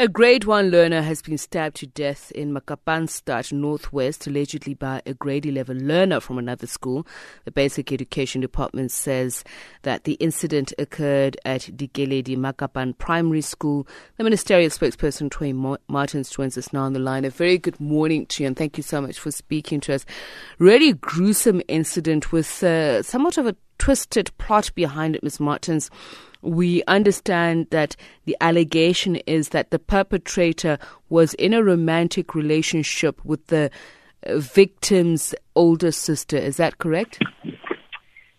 A grade one learner has been stabbed to death in Makapanstad, northwest, allegedly by a grade 11 learner from another school. The Basic Education Department says that the incident occurred at Dikeledi Makapan Primary School. The ministerial spokesperson, Troy Martins, joins us now on the line. A very good morning to you, and thank you so much for speaking to us. Really gruesome incident with uh, somewhat of a twisted plot behind it, Ms. Martins we understand that the allegation is that the perpetrator was in a romantic relationship with the uh, victim's older sister. Is that correct?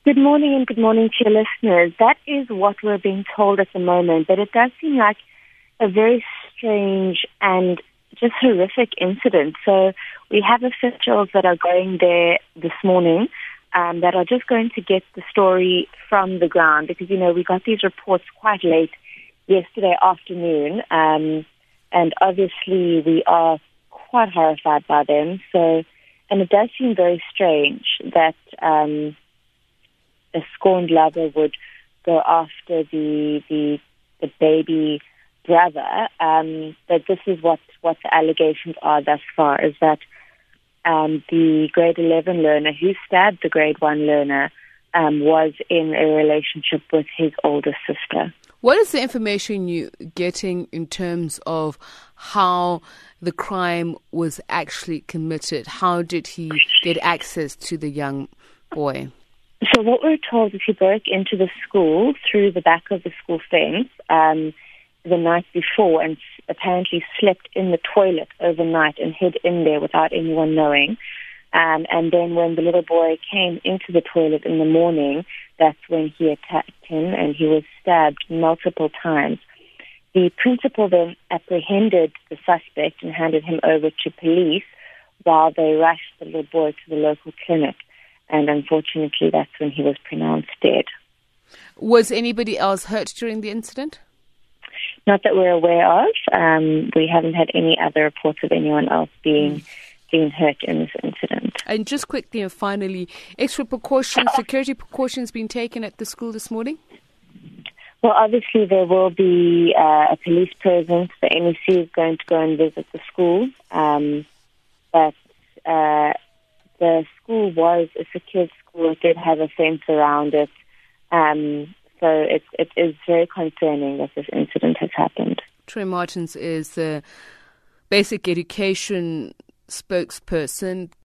Good morning and good morning to your listeners. That is what we're being told at the moment, but it does seem like a very strange and just horrific incident. So we have officials that are going there this morning um, that are just going to get the story from the ground because, you know, we got these reports quite late yesterday afternoon. Um, and obviously we are quite horrified by them. So, and it does seem very strange that um, a scorned lover would go after the the, the baby brother. Um, but this is what what the allegations are thus far is that um, the grade 11 learner who stabbed the grade 1 learner um, was in a relationship with his older sister. What is the information you're getting in terms of how the crime was actually committed? How did he get access to the young boy? So what we're told is he broke into the school through the back of the school fence. Um, the night before and apparently slept in the toilet overnight and hid in there without anyone knowing. Um, and then when the little boy came into the toilet in the morning, that's when he attacked him and he was stabbed multiple times. The principal then apprehended the suspect and handed him over to police while they rushed the little boy to the local clinic. And unfortunately, that's when he was pronounced dead. Was anybody else hurt during the incident? Not that we're aware of. Um, we haven't had any other reports of anyone else being. Being hurt in this incident. And just quickly and finally, extra precautions, security precautions being taken at the school this morning? Well, obviously there will be uh, a police presence. The MEC is going to go and visit the school, um, but uh, the school was a secured school. It did have a fence around it. Um, so it, it is very concerning that this incident has happened. Troy Martins is the basic education spokesperson.